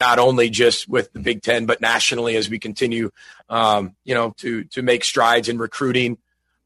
not only just with the Big Ten, but nationally as we continue, um, you know, to to make strides in recruiting.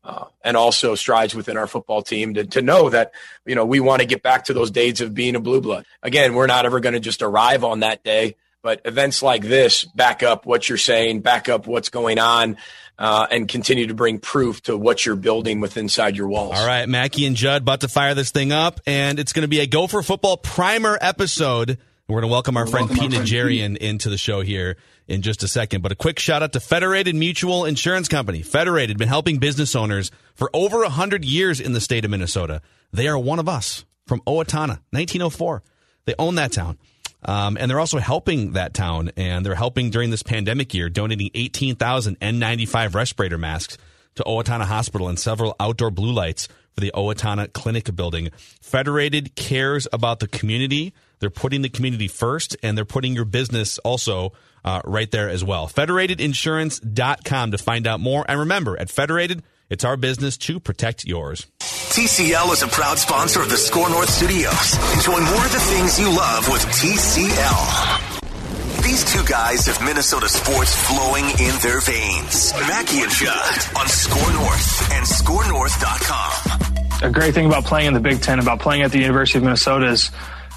Uh, and also strides within our football team to, to know that you know we want to get back to those days of being a blue blood again we're not ever going to just arrive on that day but events like this back up what you're saying back up what's going on uh, and continue to bring proof to what you're building with inside your walls. All right, Mackey and Judd about to fire this thing up, and it's going to be a Gopher Football primer episode we're going to welcome our friend Pete Najarian into the show here in just a second. But a quick shout out to Federated Mutual Insurance Company. Federated been helping business owners for over 100 years in the state of Minnesota. They are one of us from Owatonna, 1904. They own that town. Um, and they're also helping that town, and they're helping during this pandemic year, donating 18,000 N95 respirator masks to Owatonna Hospital and several outdoor blue lights for the Owatonna Clinic building. Federated cares about the community. They're putting the community first, and they're putting your business also uh, right there as well. Federatedinsurance.com to find out more. And remember, at Federated, it's our business to protect yours. TCL is a proud sponsor of the Score North Studios. Enjoy more of the things you love with TCL. These two guys have Minnesota sports flowing in their veins. Mackey and Judd on Score North and ScoreNorth.com. A great thing about playing in the Big Ten, about playing at the University of Minnesota is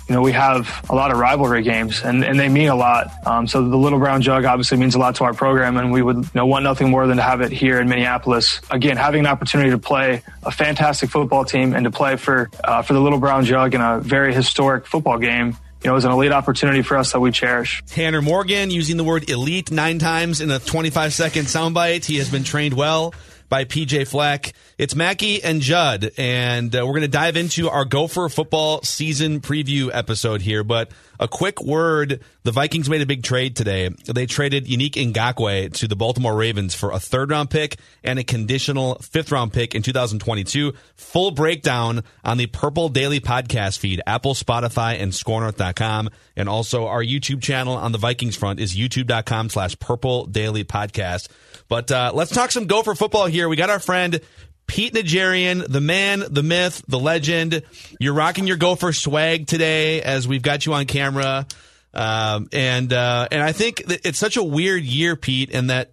you know, we have a lot of rivalry games and, and they mean a lot. Um, so the Little Brown Jug obviously means a lot to our program and we would you know, want nothing more than to have it here in Minneapolis. Again, having an opportunity to play a fantastic football team and to play for, uh, for the Little Brown Jug in a very historic football game you know, is an elite opportunity for us that we cherish. Tanner Morgan using the word elite nine times in a 25 second soundbite. He has been trained well by PJ Fleck. It's Mackey and Judd, and uh, we're going to dive into our Gopher football season preview episode here. But a quick word the Vikings made a big trade today. They traded Yannick Ngakoue to the Baltimore Ravens for a third round pick and a conditional fifth round pick in 2022. Full breakdown on the Purple Daily podcast feed, Apple, Spotify, and scorenorth.com. And also our YouTube channel on the Vikings front is youtube.com slash purple daily podcast. But uh, let's talk some Gopher football here. We got our friend Pete Najarian, the man, the myth, the legend. You're rocking your Gopher swag today as we've got you on camera. Um, and uh, and I think it's such a weird year, Pete, in that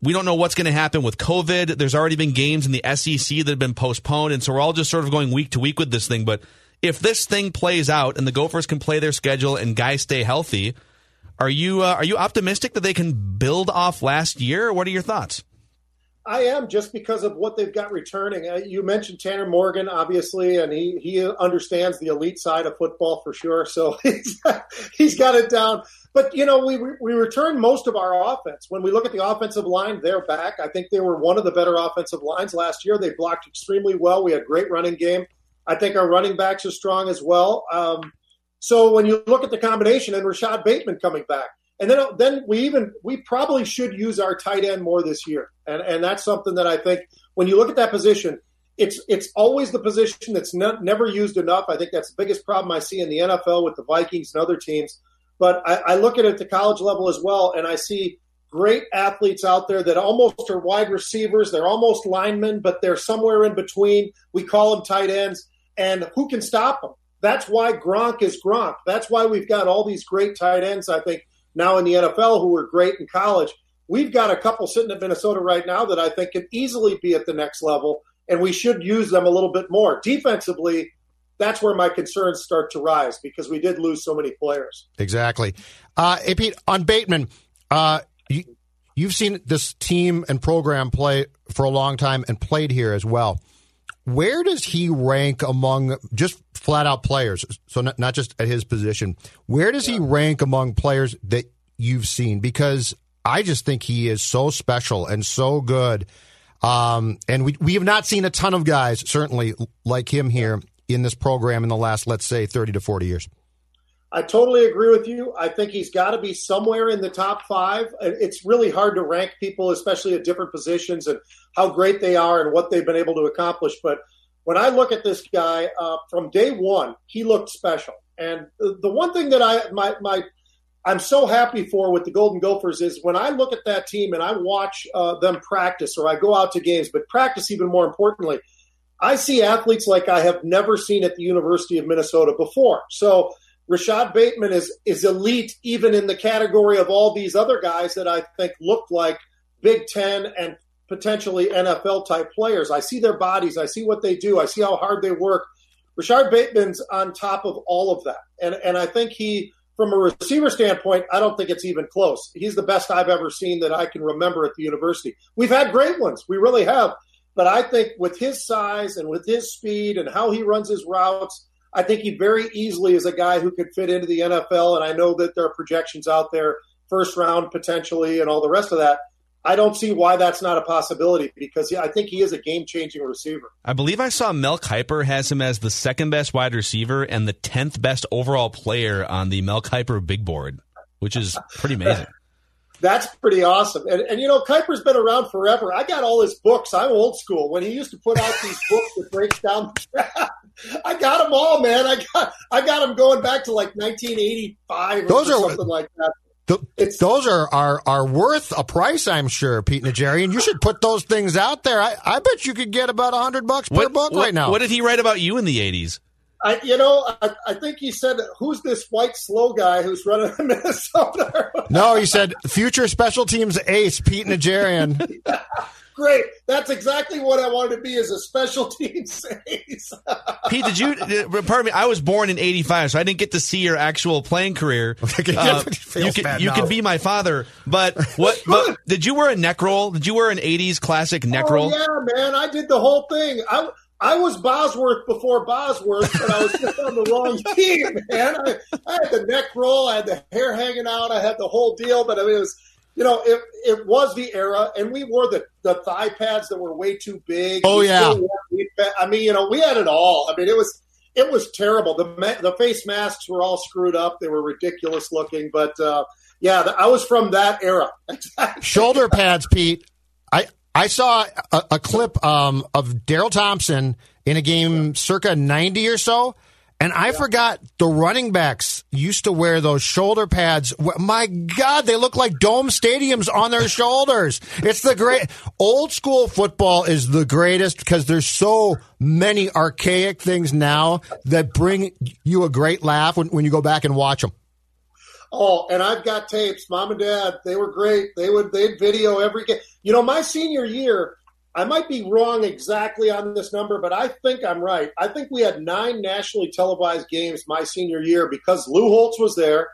we don't know what's going to happen with COVID. There's already been games in the SEC that have been postponed, and so we're all just sort of going week to week with this thing. But if this thing plays out and the Gophers can play their schedule and guys stay healthy, are you uh, are you optimistic that they can build off last year? What are your thoughts? I am just because of what they've got returning. Uh, you mentioned Tanner Morgan, obviously, and he he understands the elite side of football for sure. So he's, he's got it down. But you know, we we returned most of our offense. When we look at the offensive line, they're back. I think they were one of the better offensive lines last year. They blocked extremely well. We had great running game. I think our running backs are strong as well. Um, so when you look at the combination and Rashad Bateman coming back, and then then we even we probably should use our tight end more this year, and and that's something that I think when you look at that position, it's it's always the position that's not, never used enough. I think that's the biggest problem I see in the NFL with the Vikings and other teams. But I, I look at it at the college level as well, and I see great athletes out there that almost are wide receivers. They're almost linemen, but they're somewhere in between. We call them tight ends, and who can stop them? That's why Gronk is Gronk. That's why we've got all these great tight ends. I think now in the NFL who were great in college. We've got a couple sitting at Minnesota right now that I think could easily be at the next level, and we should use them a little bit more. Defensively, that's where my concerns start to rise because we did lose so many players. Exactly. Uh, hey, Pete, on Bateman, uh, you, you've seen this team and program play for a long time and played here as well. Where does he rank among just flat out players? So not, not just at his position. Where does yeah. he rank among players that you've seen? Because I just think he is so special and so good. Um, and we we have not seen a ton of guys certainly like him here in this program in the last let's say 30 to 40 years. I totally agree with you. I think he's got to be somewhere in the top five. It's really hard to rank people, especially at different positions and how great they are and what they've been able to accomplish. But when I look at this guy uh, from day one, he looked special. And the, the one thing that I my my I'm so happy for with the Golden Gophers is when I look at that team and I watch uh, them practice or I go out to games, but practice even more importantly, I see athletes like I have never seen at the University of Minnesota before. So Rashad Bateman is is elite even in the category of all these other guys that I think look like Big Ten and potentially NFL type players. I see their bodies, I see what they do, I see how hard they work. Rashad Bateman's on top of all of that. And and I think he from a receiver standpoint, I don't think it's even close. He's the best I've ever seen that I can remember at the university. We've had great ones, we really have. But I think with his size and with his speed and how he runs his routes, I think he very easily is a guy who could fit into the NFL. And I know that there are projections out there, first round potentially, and all the rest of that. I don't see why that's not a possibility because I think he is a game changing receiver. I believe I saw Mel Kiper has him as the second best wide receiver and the 10th best overall player on the Mel Kiper big board, which is pretty amazing. That's pretty awesome. And, and you know, Kiper's been around forever. I got all his books. I'm old school. When he used to put out these books that breaks down the draft, I got them all, man. I got I got them going back to like 1985 Those or are, something like that. The, those are, are are worth a price, I'm sure, Pete Najarian. You should put those things out there. I, I bet you could get about a hundred bucks per what, book what, right now. What did he write about you in the '80s? I, you know, I, I, think he said, "Who's this white slow guy who's running Minnesota?" no, he said, "Future special teams ace Pete Najarian." yeah, great. That's exactly what I wanted to be as a special teams ace. Pete, did you? Uh, pardon me. I was born in '85, so I didn't get to see your actual playing career. Uh, you could you could be my father, but what? But did you wear a neck roll? Did you wear an '80s classic neck oh, roll? Yeah, man, I did the whole thing. I I was Bosworth before Bosworth, but I was just on the wrong team, man. I, I, had the neck roll, I had the hair hanging out, I had the whole deal, but I mean, it was, you know, it, it was the era, and we wore the, the thigh pads that were way too big. Oh, we yeah. I mean, you know, we had it all. I mean, it was it was terrible. The the face masks were all screwed up. They were ridiculous looking, but uh, yeah, I was from that era. Shoulder pads, Pete. I I saw a, a clip um, of Darrell Thompson in a game circa 90 or so, and I yeah. forgot the running backs used to wear those shoulder pads. My God, they look like dome stadiums on their shoulders. It's the great old school football is the greatest because there's so many archaic things now that bring you a great laugh when, when you go back and watch them. Oh, and I've got tapes. Mom and Dad, they were great. They would they'd video every game. You know, my senior year, I might be wrong exactly on this number, but I think I'm right. I think we had nine nationally televised games my senior year because Lou Holtz was there,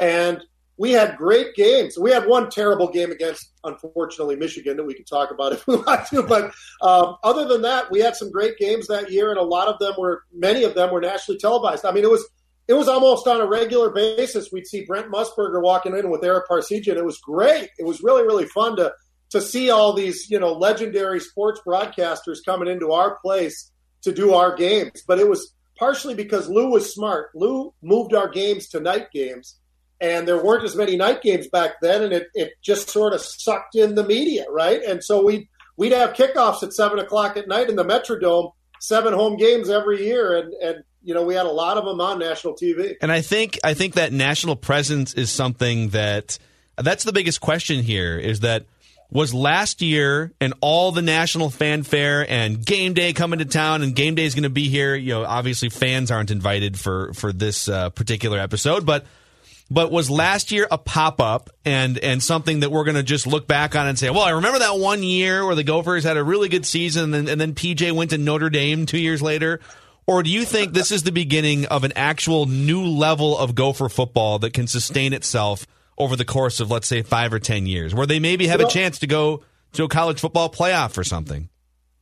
and we had great games. We had one terrible game against, unfortunately, Michigan that we can talk about if we want to. But um, other than that, we had some great games that year, and a lot of them were, many of them were nationally televised. I mean, it was it was almost on a regular basis. We'd see Brent Musburger walking in with Ara Parseghian. It was great. It was really, really fun to to see all these, you know, legendary sports broadcasters coming into our place to do our games. But it was partially because Lou was smart. Lou moved our games to night games, and there weren't as many night games back then, and it, it just sort of sucked in the media, right? And so we we'd have kickoffs at seven o'clock at night in the Metrodome, seven home games every year, and and you know, we had a lot of them on national TV. And I think I think that national presence is something that that's the biggest question here is that was last year and all the national fanfare and game day coming to town and game day is going to be here. You know, obviously fans aren't invited for for this uh, particular episode, but but was last year a pop up and and something that we're going to just look back on and say, well, I remember that one year where the Gophers had a really good season and, and then PJ went to Notre Dame two years later. Or do you think this is the beginning of an actual new level of Gopher football that can sustain itself over the course of, let's say, five or 10 years, where they maybe have a chance to go to a college football playoff or something?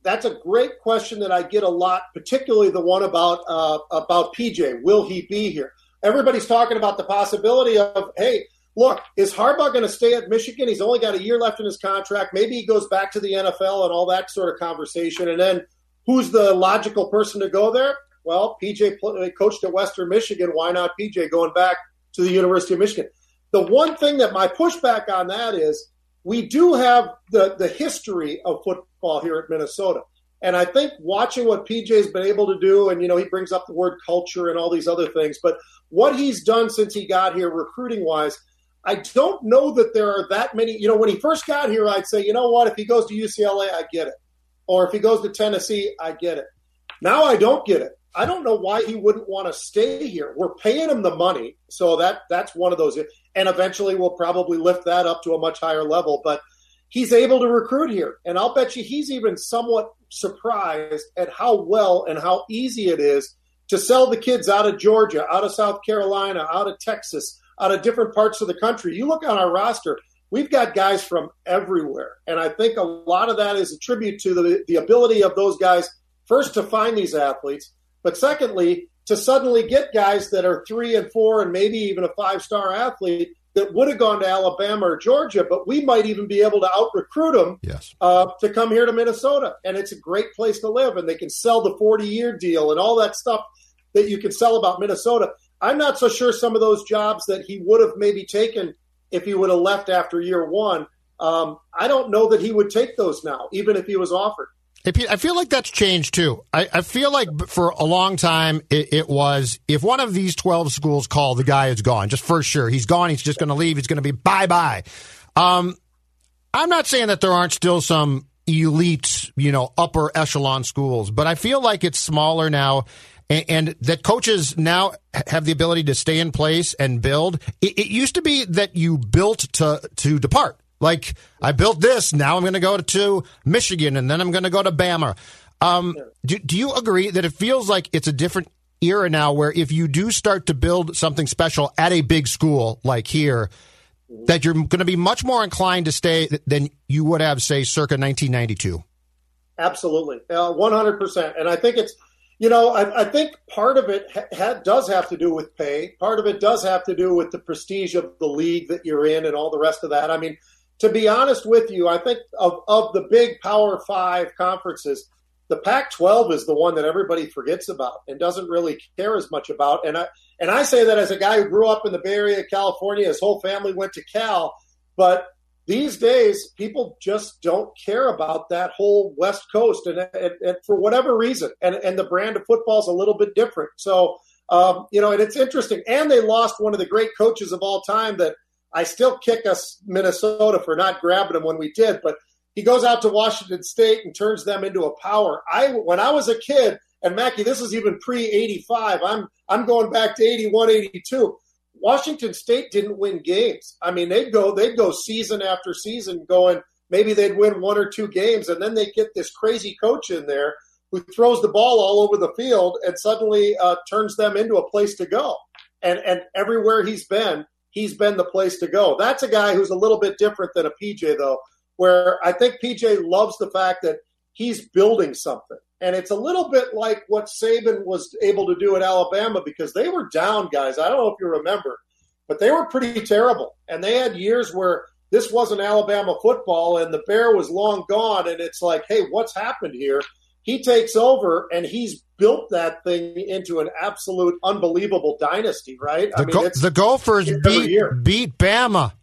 That's a great question that I get a lot, particularly the one about uh, about PJ. Will he be here? Everybody's talking about the possibility of, hey, look, is Harbaugh going to stay at Michigan? He's only got a year left in his contract. Maybe he goes back to the NFL and all that sort of conversation. And then who's the logical person to go there? Well, PJ coached at Western Michigan. Why not PJ going back to the University of Michigan? The one thing that my pushback on that is we do have the, the history of football here at Minnesota. And I think watching what PJ's been able to do, and you know, he brings up the word culture and all these other things, but what he's done since he got here recruiting wise, I don't know that there are that many. You know, when he first got here, I'd say, you know what, if he goes to UCLA, I get it. Or if he goes to Tennessee, I get it. Now I don't get it. I don't know why he wouldn't want to stay here. We're paying him the money, so that that's one of those. And eventually, we'll probably lift that up to a much higher level. But he's able to recruit here, and I'll bet you he's even somewhat surprised at how well and how easy it is to sell the kids out of Georgia, out of South Carolina, out of Texas, out of different parts of the country. You look on our roster, we've got guys from everywhere. And I think a lot of that is a tribute to the, the ability of those guys, first, to find these athletes, but secondly, to suddenly get guys that are three and four and maybe even a five star athlete that would have gone to Alabama or Georgia, but we might even be able to out recruit them yes. uh, to come here to Minnesota. And it's a great place to live, and they can sell the 40 year deal and all that stuff that you can sell about Minnesota. I'm not so sure some of those jobs that he would have maybe taken if he would have left after year one. Um, I don't know that he would take those now, even if he was offered. I feel like that's changed too. I, I feel like for a long time it, it, was if one of these 12 schools call, the guy is gone, just for sure. He's gone. He's just going to leave. He's going to be bye bye. Um, I'm not saying that there aren't still some elite, you know, upper echelon schools, but I feel like it's smaller now and, and that coaches now have the ability to stay in place and build. It, it used to be that you built to, to depart. Like I built this, now I'm going to go to Michigan, and then I'm going to go to Bama. Um, do, do you agree that it feels like it's a different era now, where if you do start to build something special at a big school like here, that you're going to be much more inclined to stay than you would have, say, circa 1992? Absolutely, uh, 100%. And I think it's you know, I, I, think part of it ha- does have to do with pay. Part of it does have to do with the prestige of the league that you're in and all the rest of that. I mean, to be honest with you, I think of, of the big Power Five conferences, the Pac-12 is the one that everybody forgets about and doesn't really care as much about. And I and I say that as a guy who grew up in the Bay Area, California. His whole family went to Cal, but these days people just don't care about that whole West Coast, and, and, and for whatever reason, and and the brand of football is a little bit different. So. Um, you know, and it's interesting. And they lost one of the great coaches of all time that I still kick us Minnesota for not grabbing him when we did, but he goes out to Washington State and turns them into a power. I when I was a kid, and Mackey, this is even pre eighty five. I'm I'm going back to 81, 82. Washington State didn't win games. I mean, they'd go they'd go season after season going. Maybe they'd win one or two games, and then they get this crazy coach in there who throws the ball all over the field and suddenly uh, turns them into a place to go. And and everywhere he's been, he's been the place to go. That's a guy who's a little bit different than a PJ, though, where I think PJ loves the fact that he's building something. And it's a little bit like what Saban was able to do at Alabama because they were down, guys. I don't know if you remember, but they were pretty terrible. And they had years where this wasn't Alabama football and the bear was long gone. And it's like, hey, what's happened here? He takes over and he's built that thing into an absolute unbelievable dynasty, right? The, I mean, go- the Gophers beat beat Bama.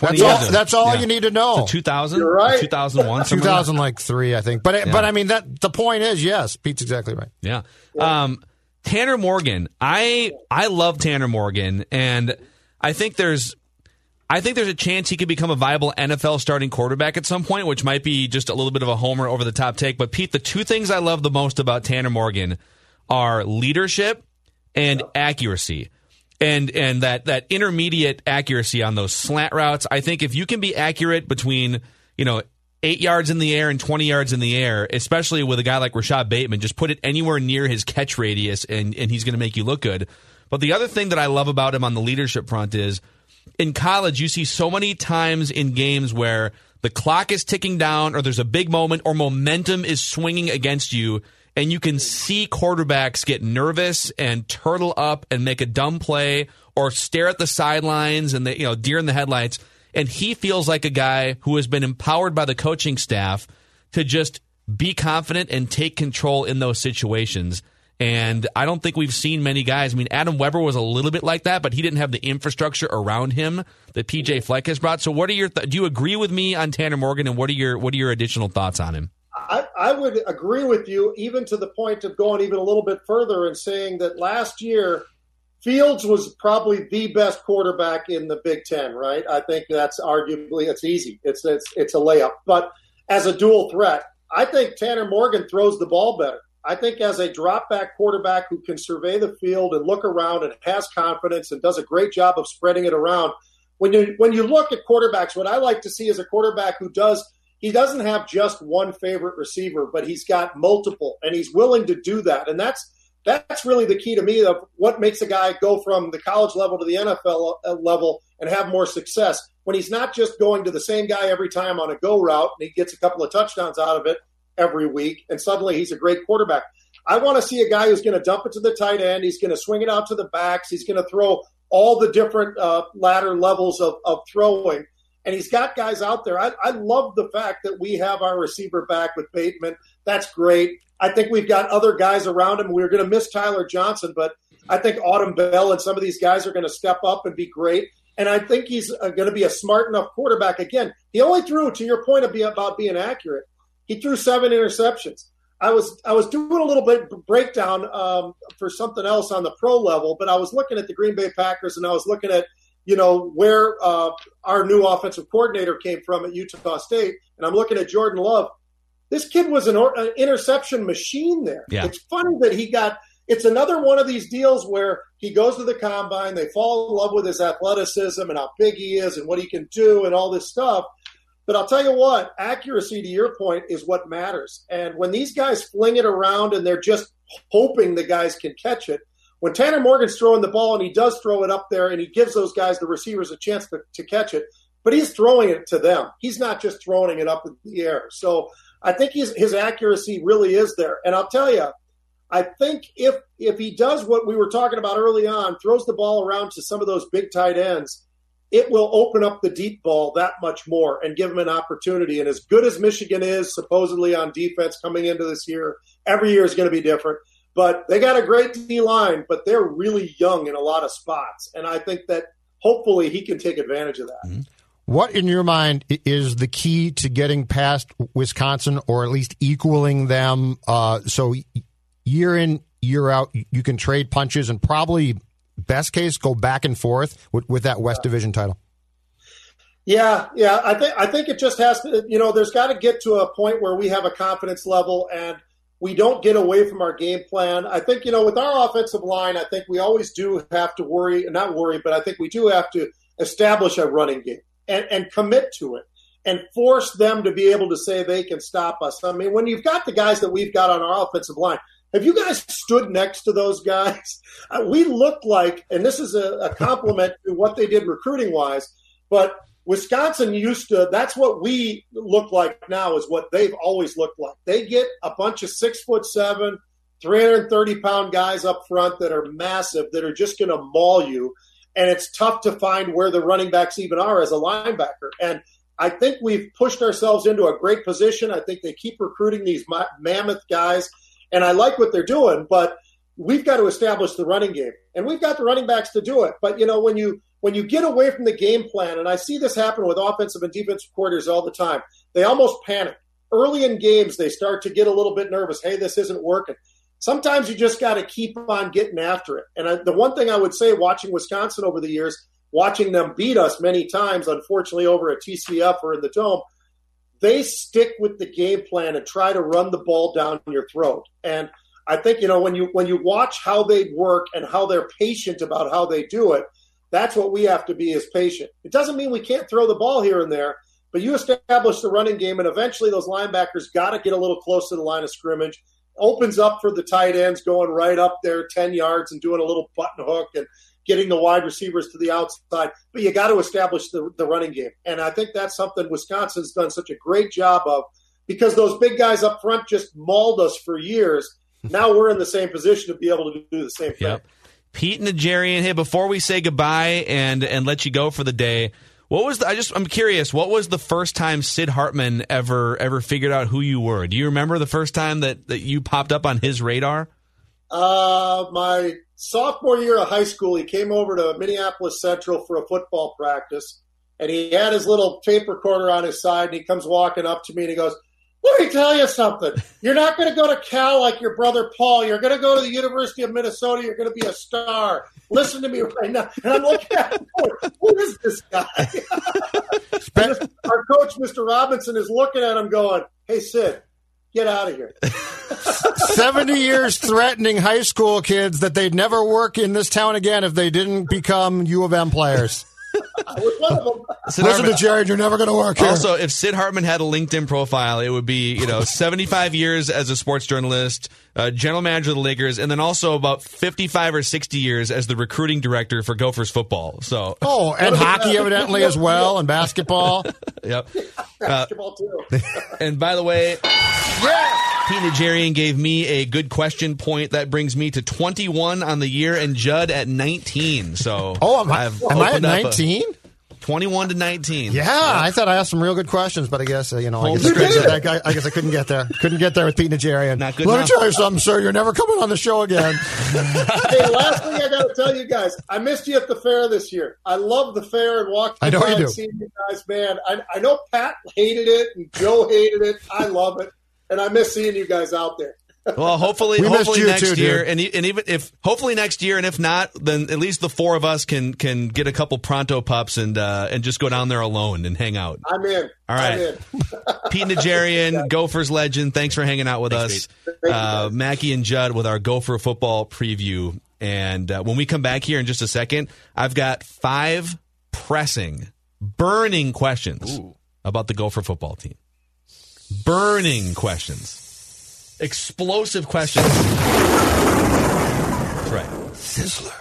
That's all, that's all yeah. you need to know. So 2000, You're right. 2001, 2000 like three, I think. But yeah. but I mean that the point is yes, Pete's exactly right. Yeah. Um, Tanner Morgan, I I love Tanner Morgan, and I think there's I think there's a chance he could become a viable NFL starting quarterback at some point, which might be just a little bit of a homer over the top take. But Pete, the two things I love the most about Tanner Morgan are leadership and accuracy. And and that that intermediate accuracy on those slant routes. I think if you can be accurate between, you know, eight yards in the air and 20 yards in the air, especially with a guy like Rashad Bateman, just put it anywhere near his catch radius and, and he's going to make you look good. But the other thing that I love about him on the leadership front is in college, you see so many times in games where the clock is ticking down or there's a big moment or momentum is swinging against you and you can see quarterbacks get nervous and turtle up and make a dumb play or stare at the sidelines and they you know deer in the headlights. And he feels like a guy who has been empowered by the coaching staff to just be confident and take control in those situations And I don't think we've seen many guys. I mean, Adam Weber was a little bit like that, but he didn't have the infrastructure around him that PJ Fleck has brought. So, what are your? Th- do you agree with me on Tanner Morgan? And what are your what are your additional thoughts on him? I, I would agree with you, even to the point of going even a little bit further and saying that last year Fields was probably the best quarterback in the Big Ten. Right? I think that's arguably it's easy. It's it's it's a layup. But as a dual threat, I think Tanner Morgan throws the ball better. I think as a drop back quarterback who can survey the field and look around and has confidence and does a great job of spreading it around. When you when you look at quarterbacks, what I like to see is a quarterback who does he doesn't have just one favorite receiver, but he's got multiple and he's willing to do that. And that's that's really the key to me of what makes a guy go from the college level to the NFL level and have more success when he's not just going to the same guy every time on a go route and he gets a couple of touchdowns out of it every week, and suddenly he's a great quarterback. I want to see a guy who's going to dump it to the tight end. He's going to swing it out to the backs. He's going to throw all the different uh, ladder levels of, of throwing. And he's got guys out there. I, I love the fact that we have our receiver back with Bateman. That's great. I think we've got other guys around him. We're going to miss Tyler Johnson, but I think Autman-Bell and some of these guys are going to step up and be great. And I think he's uh, going to be a smart enough quarterback. Again, he only threw, to your point about being accurate, he threw seven interceptions. I was I was doing a little bit breakdown um, for something else on the pro level, but I was looking at the Green Bay Packers and I was looking at you know where uh, our new offensive coordinator came from at Utah State, and I'm looking at Jordan Love. This kid was an, or, an interception machine. There, yeah. it's funny that he got. It's another one of these deals where he goes to the combine, they fall in love with his athleticism and how big he is and what he can do and all this stuff but I'll tell you what, accuracy to your point is what matters. And when these guys fling it around and they're just hoping the guys can catch it, when Tanner Morgan's throwing the ball and he does throw it up there and he gives those guys, the receivers, a chance to, to catch it, but he's throwing it to them. He's not just throwing it up in the air. So I think his accuracy really is there. And I'll tell you, I think if if he does what we were talking about early on, throws the ball around to some of those big tight ends, it will open up the deep ball that much more and give them an opportunity. And as good as Michigan is supposedly on defense coming into this year, every year is going to be different. But they got a great D line, but they're really young in a lot of spots. And I think that hopefully he can take advantage of that. Mm-hmm. What, in your mind, is the key to getting past Wisconsin or at least equaling them? Uh, so year in, year out, you can trade punches and probably best case go back and forth with, with that West Division title? Yeah, yeah. I think I think it just has to. You know, there's got to get to a point where we have a confidence level and we don't get away from our game plan. I think you know, with our offensive line, I think we always do have to worry, not worry, but I think we do have to establish a running game and, and commit to it and force them to be able to say they can stop us. I mean, when you've got the guys that we've got on our offensive line, have you guys stood next to those guys? Uh, we look like, and this is a, a compliment to what they did recruiting wise, but Wisconsin used to, that's what we look like now, is what they've always looked like. They get a bunch of six foot seven, 330 pound guys up front that are massive, that are just going to maul you. And it's tough to find where the running backs even are as a linebacker. And I think we've pushed ourselves into a great position. I think they keep recruiting these mammoth guys and I like what they're doing, but we've got to establish the running game, and we've got the running backs to do it. But you know, when you when you get away from the game plan, and I see this happen with offensive and defensive quarters all the time, they almost panic early in games. They start to get a little bit nervous. Hey, this isn't working. Sometimes you just got to keep on getting after it. And I, the one thing I would say, watching Wisconsin over the years, watching them beat us many times, unfortunately, over at TCF or in the dome, they stick with the game plan and try to run the ball down your throat. And I think you know when you when you watch how they work and how they're patient about how they do it, that's what we have to be as patient. It doesn't mean we can't throw the ball here and there, but you establish the running game, and eventually those linebackers got to get a little close to the line of scrimmage. Opens up for the tight ends going right up there ten yards and doing a little button hook and getting the wide receivers to the outside, but you got to establish the, the running game. And I think that's something Wisconsin's done such a great job of because those big guys up front just mauled us for years. Now we're in the same position to be able to do the same thing. Yep. Pete and hey, before we say goodbye and and let you go for the day, what was the, I just I'm curious, what was the first time Sid Hartman ever ever figured out who you were? Do you remember the first time that, that you popped up on his radar? Uh, my sophomore year of high school, he came over to Minneapolis Central for a football practice, and he had his little tape recorder on his side, and he comes walking up to me and he goes, let me tell you something. You're not going to go to Cal like your brother Paul. You're going to go to the University of Minnesota. You're going to be a star. Listen to me right now. And I'm looking at him who is this guy? Our coach, Mr. Robinson, is looking at him going, hey, Sid, get out of here. 70 years threatening high school kids that they'd never work in this town again if they didn't become U of M players. Sid Listen Hartman- to Jared, you're never going to work here. Also, if Sid Hartman had a LinkedIn profile, it would be you know 75 years as a sports journalist, uh, general manager of the Lakers, and then also about 55 or 60 years as the recruiting director for Gophers football. So, oh, and hockey evidently as well, and basketball. yep. Basketball, too. And by the way, Pete Najarian gave me a good question point. That brings me to 21 on the year, and Judd at 19. So, Oh, am I, am I at opened up a- 19? 21 to 19. Yeah, I thought I asked some real good questions, but I guess uh, you know, I Home guess, I, stretch. couldn't- I, I guess I couldn't get there. Couldn't get there with Pete Najarian. Not good Let enough. me tell you something, sir. You're never coming on the show again. hey, last thing I got to tell you guys, I missed you at the fair this year. I love the fair and walking I know by you do. seeing you guys, man. I, I know Pat hated it and Joe hated it. I love it, and I miss seeing you guys out there. Well, hopefully, We hopefully you next too, year, and and even if hopefully next year, and if not, then at least the four of us can can get a couple pronto pups and uh, and just go down there alone and hang out. I'm in. All I'm in. Pete Najarian, Gophers legend. Thanks for hanging out with us, you, uh, guys. Mackey and Judd, with our Gopher football preview. And uh, when we come back here in just a second, I've got five pressing, burning questions about the Gopher football team. Burning questions, explosive questions. That's right. Sizzler.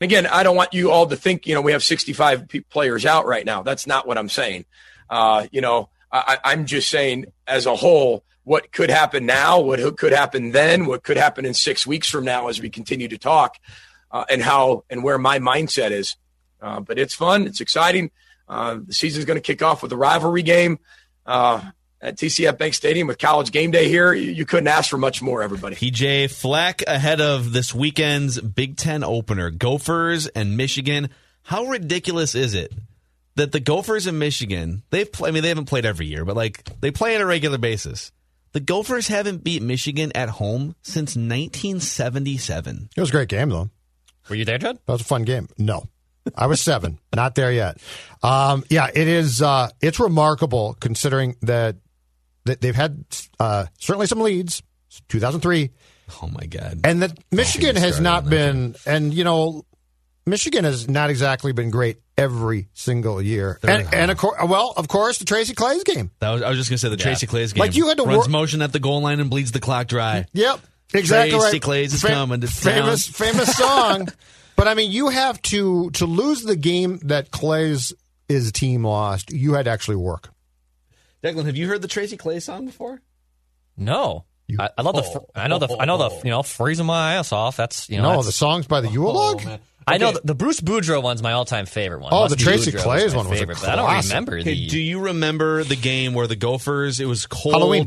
Again, I don't want you all to think, you know, we have 65 pe- players out right now. That's not what I'm saying. Uh, you know, I, I- I'm just saying as a whole, what could happen now, what could happen then, what could happen in six weeks from now as we continue to talk, uh, and how and where my mindset is. Uh, but it's fun. It's exciting. Uh, the season's going to kick off with a rivalry game uh, at TCF Bank Stadium with college game day here. You, you couldn't ask for much more, everybody. PJ Fleck ahead of this weekend's Big Ten opener, Gophers and Michigan. How ridiculous is it that the Gophers and Michigan they've pl- I mean they haven't played every year, but like they play on a regular basis. The Gophers haven't beat Michigan at home since 1977. It was a great game, though. Were you there, Judd? That was a fun game. No, I was seven, not there yet. Um, yeah, it is. Uh, it's remarkable considering that that they've had uh, certainly some leads. 2003, Oh my god. and that Michigan has not been, and you know, Michigan has not exactly been great every single year. And, and of course, well, of course, the Tracy Claeys game. That was, I was just going to say the Tracy Claeys game. Like, you had to runs wor- motion at the goal line and bleeds the clock dry. Yep, exactly Tracy right. Claeys is coming to famous, town. famous song. but I mean, you have to to lose the game that Clay's his team lost. You had to actually work. Declan, have you heard the Tracy Clay song before? No. You- I, I love the. Oh. fr- I know the. I know the. You know, freezing my ass off. That's you know. No, the songs by the oh, Yule log. I know the, the Bruce Boudreau one's my all-time favorite one. Oh, Must the Be Tracy Boudreau Claeys my one was a favorite, but I don't classic. remember Okay, the. do you remember the game where the Gophers? It was cold. Halloween.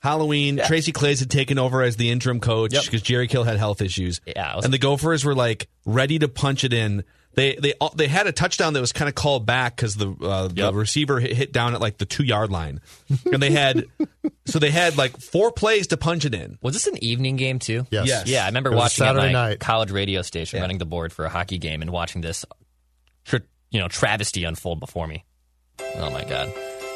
Halloween. Tracy Claeys had taken over as the interim coach Yep. because Jerry Kill had health issues. Yeah, was- and the Gophers were like ready to punch it in. They they they had a touchdown that was kind of called back because the uh, the receiver hit, hit down at like the two yard line, and they had so they had like four plays to punch it in. was this an evening game too? Yes. Yes. Yeah, I remember It was a watching at Saturday my night. college radio station, Yeah. running the board for a hockey game, and watching this, tr- you know, travesty unfold before me. Oh my god!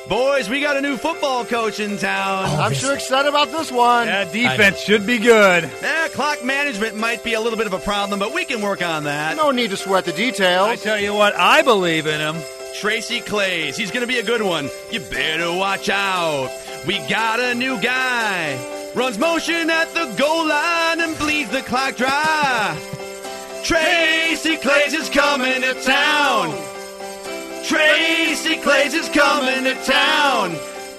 Boys, we got a new football coach in town. I'm sure excited about this one. That defense should be good. Eh, clock management might be a little bit of a problem, but we can work on that. No need to sweat the details. I details. tell you what, I believe in him. Tracy Claeys. He's going to be a good one. You better watch out. We got a new guy. Runs motion at the goal line and bleeds the clock dry. Tracy Claeys is coming to town. Tracy Claeys is coming to town.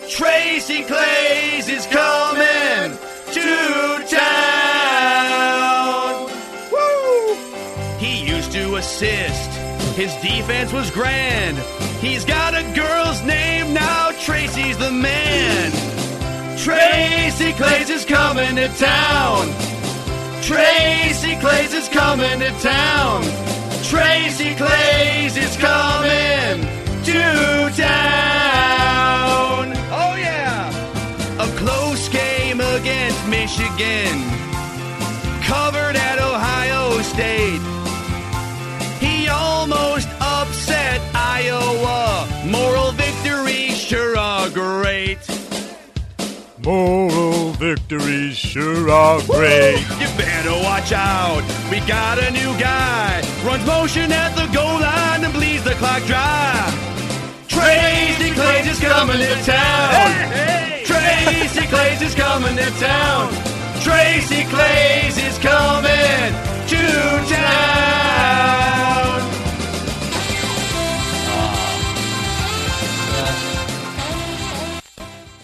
Tracy Claeys is coming to town. Woo! He used to assist. His defense was grand. He's got a girl's name now. Tracy's the man. Tracy Claeys is coming to town. Tracy Claeys is coming to town. Tracy Claeys is coming to town. Oh, yeah. A close game against Michigan. Moral victories sure are great. You better watch out. We got a new guy. Runs motion at the goal line and bleeds the clock dry. Tracy Claeys is coming to town. Tracy Claeys is coming to town. Tracy Claeys is coming to town.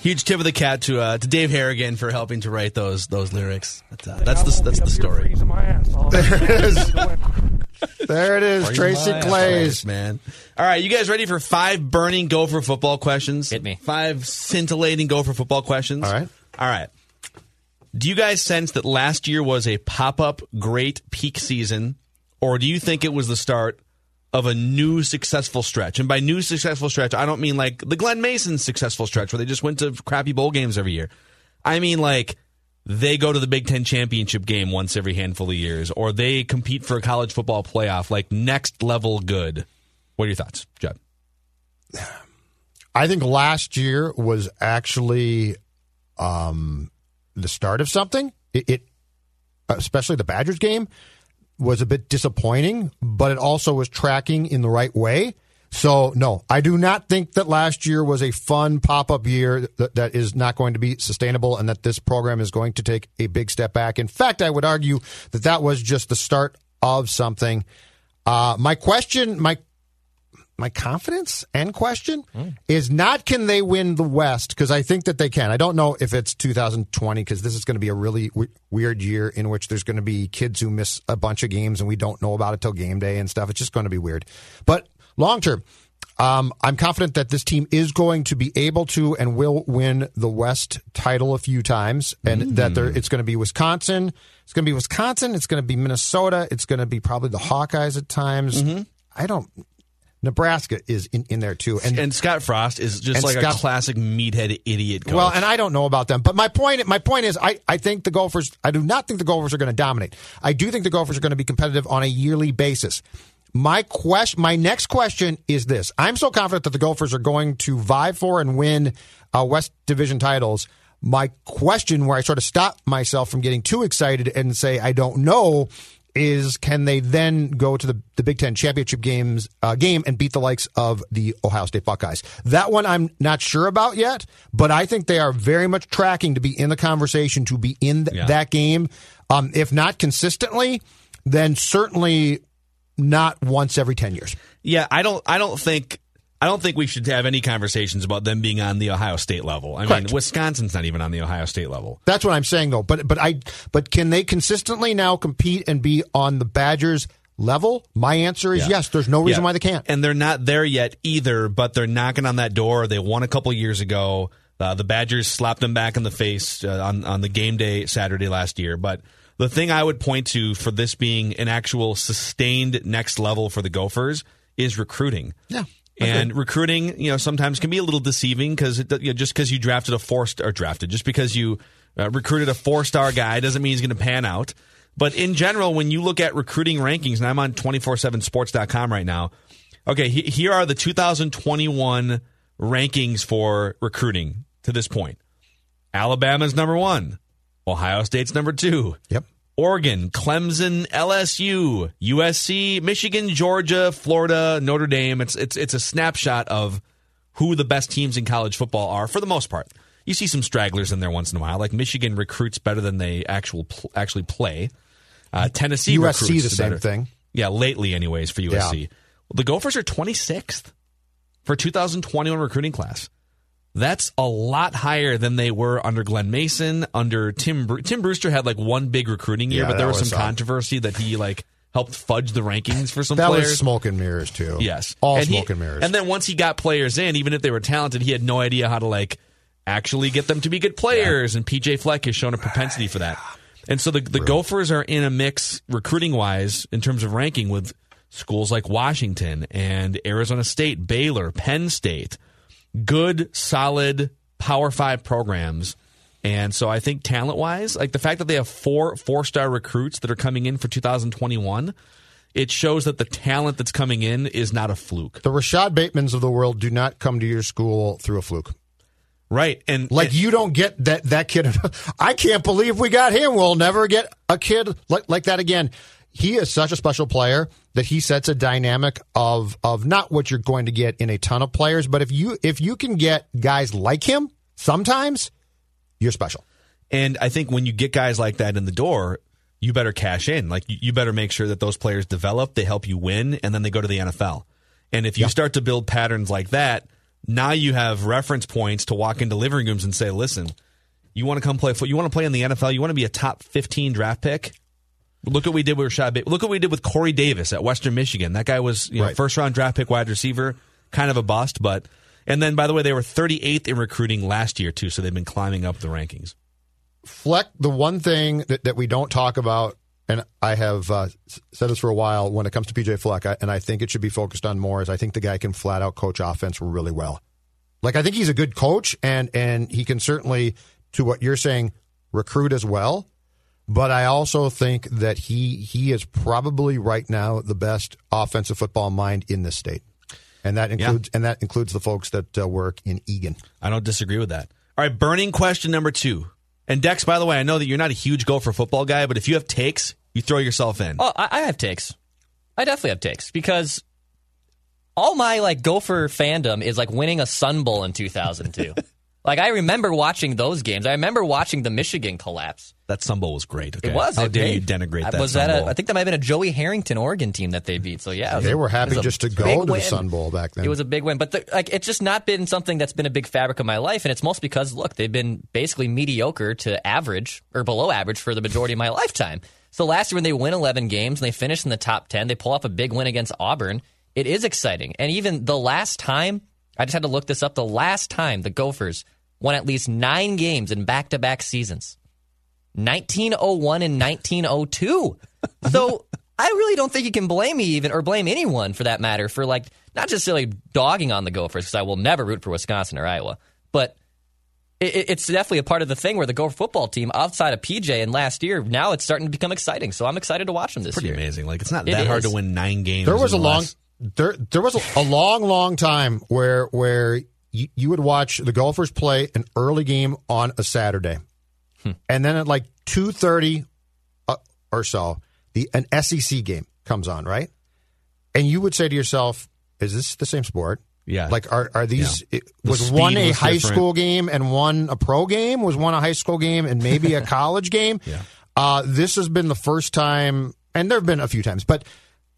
Huge tip of the cat to uh, to Dave Harrigan for helping to write those those lyrics. But, uh, that's the that's the story. There it is. There it is. Tracy Claeys. man. All right, you guys ready for five burning Gopher football questions? Hit me. Five scintillating Gopher football questions. All right. All right. Do you guys sense that last year was a pop up great peak season, or do you think it was the start of a new successful stretch? And by new successful stretch, I don't mean like the Glen Mason successful stretch where they just went to crappy bowl games every year. I mean like they go to the Big Ten championship game once every handful of years, or they compete for a college football playoff, like next level good. What are your thoughts, Judd? I think last year was actually um, the start of something. It, it, especially the Badgers game, was a bit disappointing, but it also was tracking in the right way. So, no, I do not think that last year was a fun pop up year that, that is not going to be sustainable and that this program is going to take a big step back. In fact, I would argue that that was just the start of something. Uh, my question, my my confidence and question is not can they win the West because I think that they can. I don't know if it's 2020 because this is going to be a really w- weird year in which there's going to be kids who miss a bunch of games and we don't know about it till game day and stuff. It's just going to be weird. But long term, um, I'm confident that this team is going to be able to and will win the West title a few times, and that there, it's going to be Wisconsin. It's going to be Wisconsin. It's going to be Minnesota. It's going to be probably the Hawkeyes at times. I don't. Nebraska is in, in there too, and And Scott Frost is just like a classic meathead idiot. Coach. well, and I don't know about them, but my point my point is I, I think the Gophers I do not think the Gophers are going to dominate. I do think the Gophers are going to be competitive on a yearly basis. My question my next question is this. I'm so confident that the Gophers are going to vie for and win uh, West Division titles. My question where I sort of stop myself from getting too excited and say I don't know is can they then go to the, the Big Ten championship games uh, game and beat the likes of the Ohio State Buckeyes? That one I'm not sure about yet, but I think they are very much tracking to be in the conversation to be in th- Yeah. that game. Um, if not consistently, then certainly not once every ten years. yeah, I don't. I don't think. I don't think we should have any conversations about them being on the Ohio State level. I Correct. mean, Wisconsin's not even on the Ohio State level. That's what I'm saying though. But but I but can they consistently now compete and be on the Badgers level? My answer is Yeah. yes. There's no reason Yeah. why they can't. And they're not there yet either, but they're knocking on that door. They won a couple years ago. Uh, the Badgers slapped them back in the face uh, on on the game day Saturday last year. But the thing I would point to for this being an actual sustained next level for the Gophers is recruiting. Yeah. And recruiting, you know, sometimes can be a little deceiving because you know, just because you drafted a four star or drafted, just because you uh, recruited a four star guy doesn't mean he's going to pan out. But in general, when you look at recruiting rankings, and I'm on 247sports.com right now, okay, he, here are the 2021 rankings for recruiting to this point. Alabama's number one, Ohio State's number two. Yep. Oregon, Clemson, LSU, USC, Michigan, Georgia, Florida, Notre Dame. It's it's it's a snapshot of who the best teams in college football are for the most part. You see some stragglers in there once in a while, like Michigan recruits better than they actual actually play. Uh, Tennessee USC recruits the same better. thing. Yeah, lately, anyways, for USC. The Gophers are 26th for 2021 recruiting class. That's a lot higher than they were under Glen Mason, under Tim. Bru- Tim Brewster had like one big recruiting year, Yeah, but there was was some controversy that he like helped fudge the rankings for some That players. was smoke and mirrors too. Yes, all And he- and mirrors. And then once he got players in, even if they were talented, he had no idea how to like actually get them to be good players. And PJ Fleck has shown a propensity for that. And so the, the Gophers are in a mix recruiting wise in terms of ranking with schools like Washington and Arizona State, Baylor, Penn State. Good, solid Power Five programs. And so I think talent wise, like the fact that they have four four star recruits that are coming in for 2021, it shows that the talent that's coming in is not a fluke. The Rashad Batemans of the world do not come to your school through a fluke. Right. And Like you don't get that that kid. I can't believe we got him. We'll never get a kid like like that again. He is such a special player that he sets a dynamic of of not what you're going to get in a ton of players, but if you if you can get guys like him, sometimes you're special. And I think when you get guys like that in the door, you better cash in. Like you better make sure that those players develop, they help you win, and then they go to the NFL. And if you start to build patterns like that, now you have reference points to walk into living rooms and say, "Listen, you want to come play foot? You want to play in the NFL? You want to be a top fifteen draft pick? Look what we did with Rashad. Look what we did with Corey Davis at Western Michigan. That guy was you know, Right. first round draft pick wide receiver, kind of a bust, but." And then, by the way, they were 38th in recruiting last year too, so they've been climbing up the rankings. Fleck, the one thing that, that we don't talk about, and I have uh, said this for a while when it comes to PJ Fleck, I, and I think it should be focused on more, is I think the guy can flat out coach offense really well. Like I think he's a good coach, and and he can certainly, to what you're saying, recruit as well. But I also think that he he is probably right now the best offensive football mind in this state, and that includes and that includes the folks that uh, work in Eagan. I don't disagree with that. All right, burning question number two. And Dex, by the way, I know that you're not a huge Gopher football guy, but if you have takes, you throw yourself in. Oh, I, I have takes. I definitely have takes because all my like Gopher fandom is like winning a Sun Bowl in 2002. like I remember watching those games. I remember watching the Michigan collapse. That Sun Bowl was great. Okay? It was. How It- dare hey, you denigrate that Was Sun that Bowl? a, I think that might have been a Joey Harrington Oregon team that they beat. So yeah, it They a- were happy was a just to go to the. Sun Bowl back then. It was a big win, but the, like it's just not been something that's been a big fabric of my life, and it's mostly because look, they've been basically mediocre to average or below average for the majority of my lifetime. So last year when they win 11 games and they finish in the top 10, they pull off a big win against Auburn. It is exciting, and even the last time I just had to look this up. The last time the Gophers won at least nine games in back-to-back seasons. 1901 and 1902. So I really don't think you can blame me even or blame anyone for that matter for like not just really dogging on the Gophers because I will never root for Wisconsin or Iowa, but it, it- it's definitely a part of the thing where the Gopher football team outside of PJ and last year now it's starting to become exciting. So I'm excited to watch them this Pretty year. amazing. Like it's not It that hard is. to win nine games. there was a in long less- there there was a, a long long time where where you, you would watch the Gophers play an early game on a Saturday, and then at like two thirty uh, or so, the an SEC game comes on, right? And you would say to yourself, "Is this the same sport?" Yeah. Like, are are these? It, was speed one a was high different. school game and one a pro game? Was one a high school game and maybe a college game? Yeah. Uh, this has been the first time, and there have been a few times, but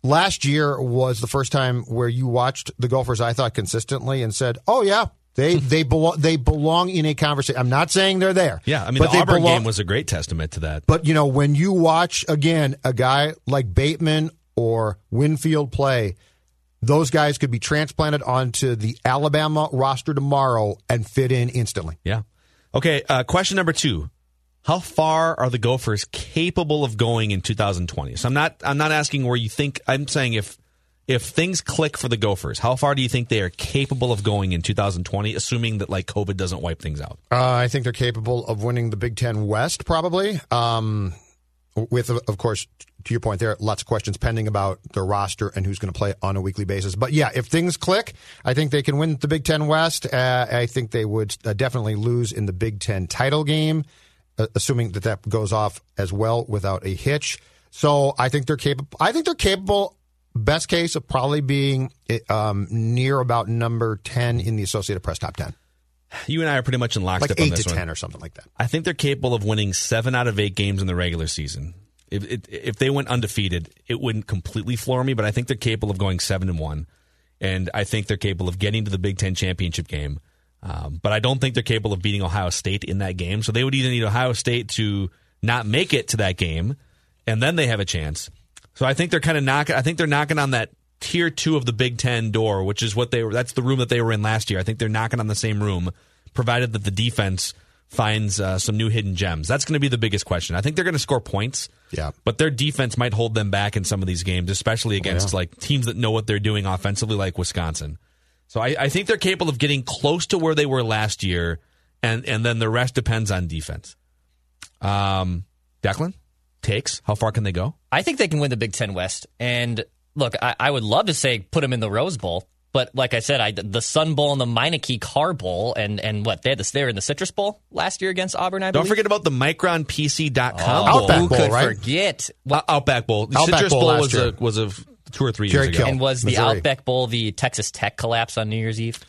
last year was the first time where you watched the Gophers. I thought consistently and said, "Oh yeah, they they belong they belong in a conversation." I'm not saying they're there. Yeah, I mean but the Auburn belong- game was a great testament to that. But you know, when you watch again a guy like Bateman or Winfield play, those guys could be transplanted onto the Alabama roster tomorrow and fit in instantly. Yeah. Okay. Uh, question number two: How far are the Gophers capable of going in 2020? So I'm not. I'm not asking where you think. I'm saying if if things click for the Gophers, how far do you think they are capable of going in 2020, assuming that like COVID doesn't wipe things out? Uh, I think they're capable of winning the Big Ten West, probably. Um, with, of course, to your point there, are lots of questions pending about their roster and who's going to play on a weekly basis. But yeah, if things click, I think they can win the Big Ten West. Uh, I think they would uh, definitely lose in the Big Ten title game, assuming that that goes off as well without a hitch. So I think they're capable. I think they're capable. Best case of probably being um, near about number ten in the Associated Press top ten, You and I are pretty much in like lockstep on eight this to one. ten or something like that. I think they're capable of winning seven out of eight games in the regular season. If if, if they went undefeated, it wouldn't completely floor me, but I think they're capable of going seven and one, and I think they're capable of getting to the Big Ten championship game. Um, but I don't think they're capable of beating Ohio State in that game. So they would either need Ohio State to not make it to that game, and then they have a chance. So I think they're kind of knocking. I think they're knocking on that tier two of the Big Ten door, which is what they were. That's the room that they were in last year. I think they're knocking on the same room, provided that the defense finds uh, some new hidden gems. That's going to be the biggest question. I think they're going to score points. Yeah. But their defense might hold them back in some of these games, especially against yeah. like teams that know what they're doing offensively, like Wisconsin. So I, I think they're capable of getting close to where they were last year, and and then the rest depends on defense. Um, Declan takes. How far can they go? I think they can win the Big Ten West. And look, I, I would love to say put them in the Rose Bowl, but like I said, I, the Sun Bowl and the Meineke Car Bowl, and and what they had this there in the Citrus Bowl last year against Auburn. I Don't forget about the MicronPC.com Oh, Bowl. Outback who Bowl, could right? forget? Uh, Outback Bowl. The Outback Citrus Bowl Bowl, was year. a, was a two or three Jerry years ago. Kill. And was the Missouri. Outback Bowl the Texas Tech collapse on New Year's Eve?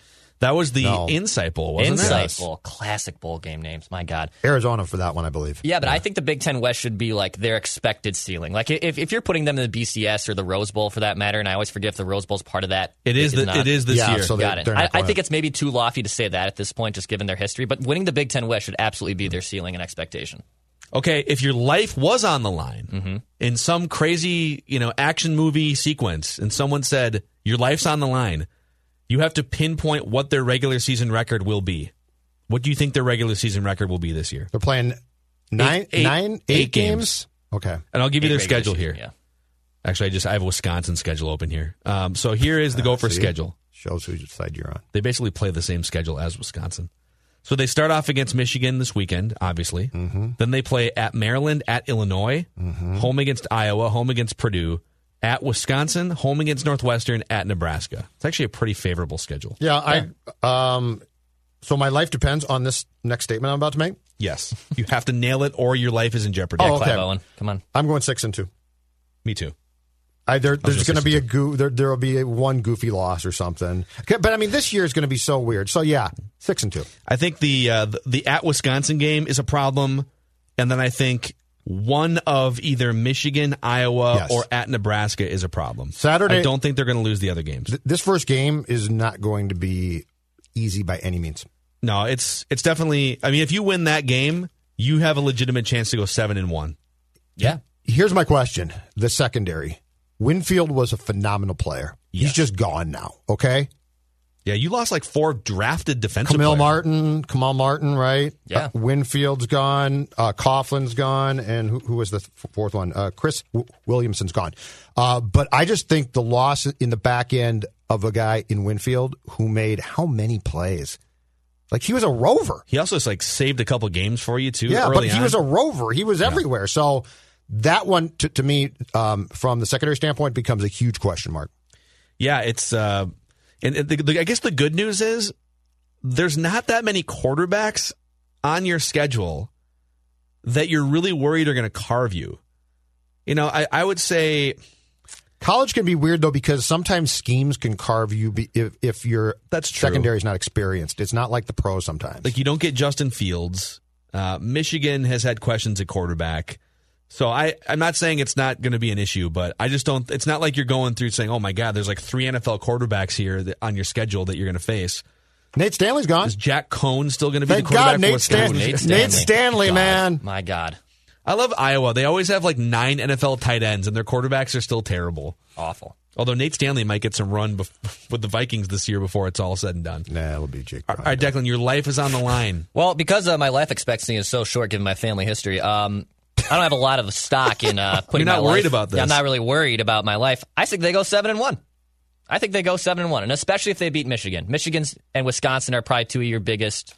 That was the No. Insight Bowl, wasn't Insight it? Yes. Bowl, classic bowl game names. My God. Arizona for that one, I believe. Yeah, but I think the Big Ten West should be like their expected ceiling. Like if, if you're putting them in the BCS or the Rose Bowl for that matter, and I always forget if the Rose Bowl's part of that. It is. The, not. it is this Yeah, year. so they- Got it. I, I think it's maybe too lofty to say that at this point, just given their history. But winning the Big Ten West should absolutely be their ceiling and expectation. Okay, if your life was on the line Mm-hmm. in some crazy, you know, action movie sequence, and someone said your life's on the line, you have to pinpoint what their regular season record will be. What do you think their regular season record will be this year? They're playing nine, Eight- eight- nine, eight eight games. games. Okay. And I'll give you their Regular schedule season, here. Yeah. Actually, I just I have a Wisconsin schedule open here. Um, so here is the Gopher See? schedule. Shows whose side you're on. They basically play the same schedule as Wisconsin. So they start off against Michigan this weekend, obviously. Mm-hmm. Then they play at Maryland, at Illinois, home against Iowa, home against Purdue, at Wisconsin, home against Northwestern, at Nebraska. It's actually a pretty favorable schedule. Yeah, I. Um, so my life depends on this next statement I'm about to make. Yes, you have to nail it, or your life is in jeopardy. Oh, okay. Clive Owen, come on. I'm going six and two. Me too. I, there, there's going to be a goo. There, there will be a one goofy loss or something. Okay, But I mean, this year is going to be so weird. So yeah, six and two. I think the uh, the, the at Wisconsin game is a problem, and then I think one of either Michigan, Iowa, Yes. or at Nebraska is a problem. Saturday- I don't think they're going to lose the other games. Th- This first game is not going to be easy by any means. No, it's it's definitely. I mean, if you win that game, you have a legitimate chance to go seven and one. Yeah. Here's my question: the secondary. Winfield was a phenomenal player. Yes. He's just gone now. Okay, Yeah, you lost like four drafted defensive. Camille players. Martin, Kamal Martin, right? Yeah. Uh, Winfield's gone. Uh, Coughlin's gone, and who, who was the f- fourth one? Uh, Chris w- Williamson's gone. Uh, but I just think the loss in the back end of a guy in Winfield who made how many plays? Like he was a rover. He also like saved a couple games for you too. Yeah, but he on. was a rover. He was everywhere. So that one, to, to me, um, from the secondary standpoint, becomes a huge question mark. Yeah, it's uh, and the, the, I guess the good news is there's not that many quarterbacks on your schedule that you're really worried are going to carve you. You know, I, I would say College can be weird though because sometimes schemes can carve you be, if if your That's true. secondary is not experienced. It's not like the pros sometimes. like you don't get Justin Fields. Uh, Michigan has had questions at quarterback. So I, I'm not saying it's not going to be an issue, but I just don't. It's not like you're going through saying, "Oh my God, there's like three NFL quarterbacks here that, on your schedule that you're going to face." Nate Stanley's gone. Is Jack Coan still going to be Thank the quarterback God, for Nate, Wisconsin? Stan- Nate Nate Stanley. Stanley, God, man. My God. I love Iowa. They always have like nine NFL tight ends, and their quarterbacks are still terrible. Awful. Although Nate Stanley might get some run bef- with the Vikings this year before it's all said and done. Nah, it'll be Jake. All right, Declan, your life is on the line. Well, because uh, my life expectancy is so short given my family history, um, I don't have a lot of stock in uh, putting. You're not worried life- about this. I'm not really worried about my life. I think they go seven and one. I think they go seven and one, and especially if they beat Michigan. Michigan's and Wisconsin are probably two of your biggest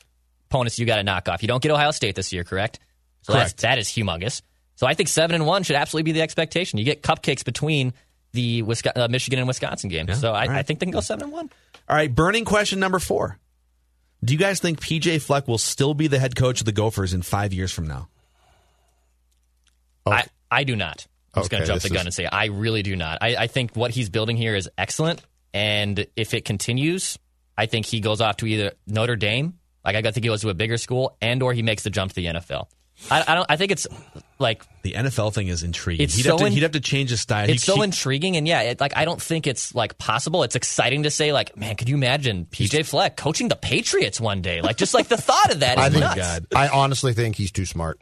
opponents. You got to knock off. You don't get Ohio State this year, correct? So Correct. That's, that is humongous. So I think seven and one should absolutely be the expectation. You get cupcakes between the Wisco- uh, Michigan and Wisconsin game. so I, right. I think they can go seven and one. All right, burning question number four. Do you guys think PJ Fleck will still be the head coach of the Gophers in five years from now? I, I do not. I'm just going to jump the gun is- and say I really do not. I, I think what he's building here is excellent, and if it continues, I think he goes off to either Notre Dame, like I think he goes to a bigger school, and or he makes the jump to the NFL. I, I don't. I think it's like The NFL thing is intriguing. It's he'd, so have to, in- he'd have to change his style. it's He- so he- intriguing, and yeah, it, like I don't think it's like possible. It's exciting to say, like, man, could you imagine PJ Fleck coaching the Patriots one day? Like, just like the thought of that is I think. nuts. God. I honestly think he's too smart.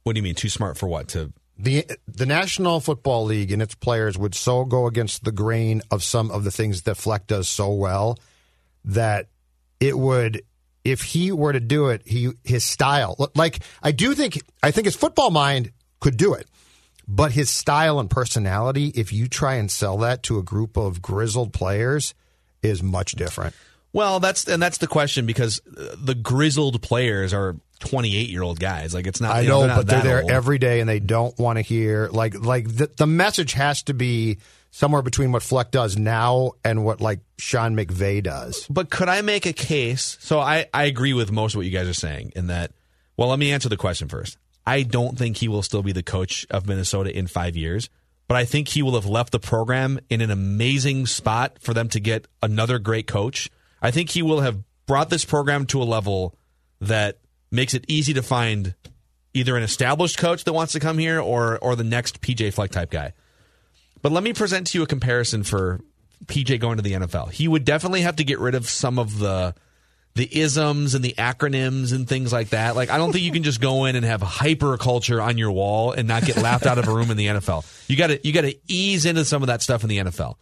Yeah, What do you mean? Too smart for what? To the The National Football League and its players would so go against the grain of some of the things that Fleck does so well that it would if he were to do it, he his style, like I do think, I think his football mind could do it, but his style and personality, if you try and sell that to a group of grizzled players, is much different. Well, that's and that's the question because uh, the grizzled players are 28 year old guys. Like it's not. I know, they're but they're there old. every day and they don't want to hear like like the, the message has to be somewhere between what Fleck does now and what like Sean McVay does. But could I make a case? So I, I agree with most of what you guys are saying in that. Well, let me answer the question first. I don't think he will still be the coach of Minnesota in five years, but I think he will have left the program in an amazing spot for them to get another great coach. I think he will have brought this program to a level that makes it easy to find either an established coach that wants to come here or or the next PJ Fleck type guy. But let me present to you a comparison for PJ going to the NFL. He would definitely have to get rid of some of the the isms and the acronyms and things like that. Like I don't think you can just go in and have hyper culture on your wall and not get laughed out of a room in the NFL. You got to you got to ease into some of that stuff in the NFL.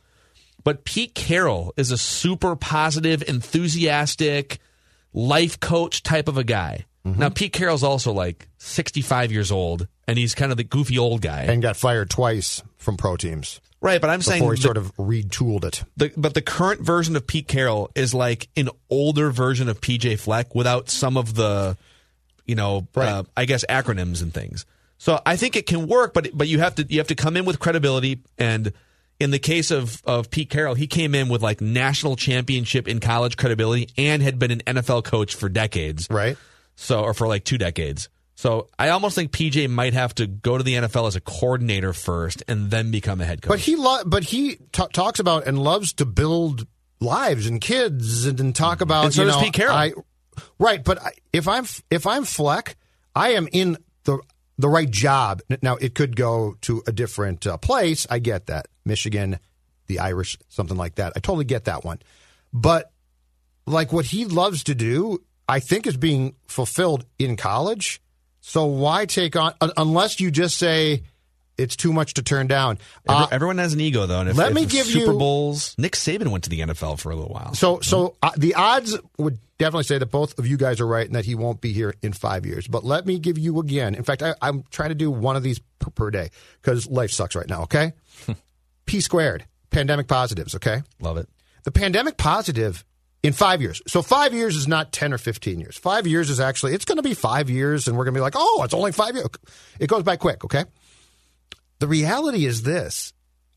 But Pete Carroll is a super positive, enthusiastic life coach type of a guy. Now Pete Carroll's also like 65 years old and he's kind of the goofy old guy. And got fired twice from pro teams right, but I'm saying before he the- sort of retooled it. the, but the current version of Pete Carroll is like an older version of PJ Fleck without some of the, you know, uh, I guess acronyms and things. So I think it can work, but but you have to you have to come in with credibility. And in the case of of Pete Carroll, he came in with like national championship in college credibility and had been an NFL coach for decades, right? So or for like two decades. So I almost think PJ might have to go to the NFL as a coordinator first and then become a head coach. But he lo- but he t- talks about and loves to build lives and kids and, and talk about And so you does know, Pete Carroll. I, right, but I, if I'm if I'm Fleck, I am in the the right job. Now it could go to a different uh, place. I get that. Michigan, the Irish, something like that. I totally get that one. But like what he loves to do, I think is being fulfilled in college. So why take on unless you just say it's too much to turn down? Every- Uh, everyone has an ego, though. And if, let if me give Super you- Bowls. Nick Saban went to the NFL for a little while. So, so uh, the odds would definitely say that both of you guys are right and that he won't be here in five years. But let me give you again. In fact, I, I'm trying to do one of these per, per day because life sucks right now. Okay, P squared, pandemic positives. Okay, love it. The pandemic positive in five years. So five years is not ten or fifteen years. Five years is actually it's going to be five years, and we're going to be like, oh, it's only five years. It goes by quick. Okay. The reality is this: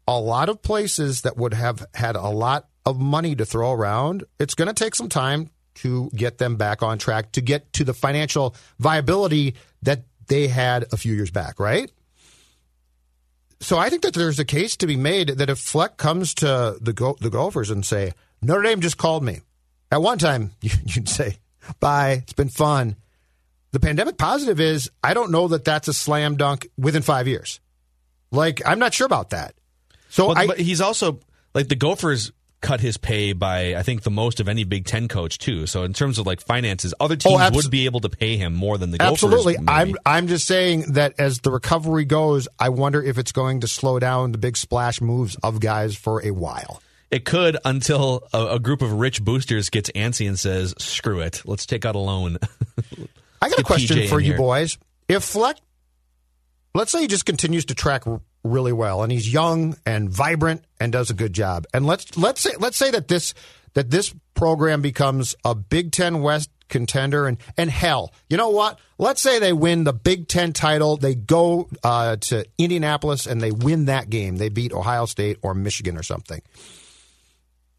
a lot of places that would have had a lot of money to throw around, it's going to take some time to get them back on track to get to the financial viability that they had a few years back, right? So I think that there's a case to be made that if Fleck comes to the go- the Gophers and say Notre Dame just called me, at one time you'd say, "Bye, it's been fun." The pandemic positive is I don't know that that's a slam dunk within five years. Like I'm not sure about that. So but, I, but he's also like the Gophers cut his pay by I think the most of any Big Ten coach too. So in terms of like finances, other oh, teams Oh, abs- would be able to pay him more than the Gophers. Absolutely. maybe. I'm I'm just saying that as the recovery goes, I wonder if it's going to slow down the big splash moves of guys for a while. It could until a, a group of rich boosters gets antsy and says, "Screw it, let's take out a loan." I got a question PJ for you here. boys. If Fleck, let's say he just continues to track really well, and he's young and vibrant and does a good job, and let's let's say let's say that this that this program becomes a Big Ten West contender, and and hell, you know what? Let's say they win the Big Ten title, they go uh, to Indianapolis and they win that game. They beat Ohio State or Michigan or something.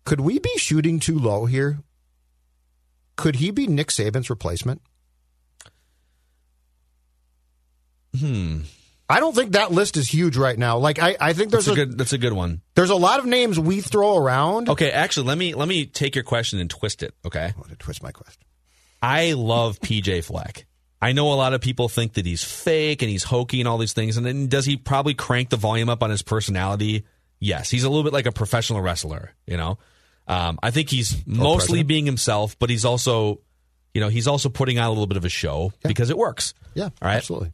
Could we be shooting too low here? Could he be Nick Saban's replacement? hmm. I don't think that list is huge right now. Like I, I think there's That's a a, good. That's a good one. there's a lot of names we throw around. Okay, actually, let me let me take your question and twist it. Okay, I want to twist my question. I love PJ Fleck. I know a lot of people think that he's fake and he's hokey and all these things. And then does he probably crank the volume up on his personality? Yes, he's a little bit like a professional wrestler. You know, um, I think he's mostly president. being himself, but he's also, you know, he's also putting on a little bit of a show because it works. Yeah, All right. absolutely.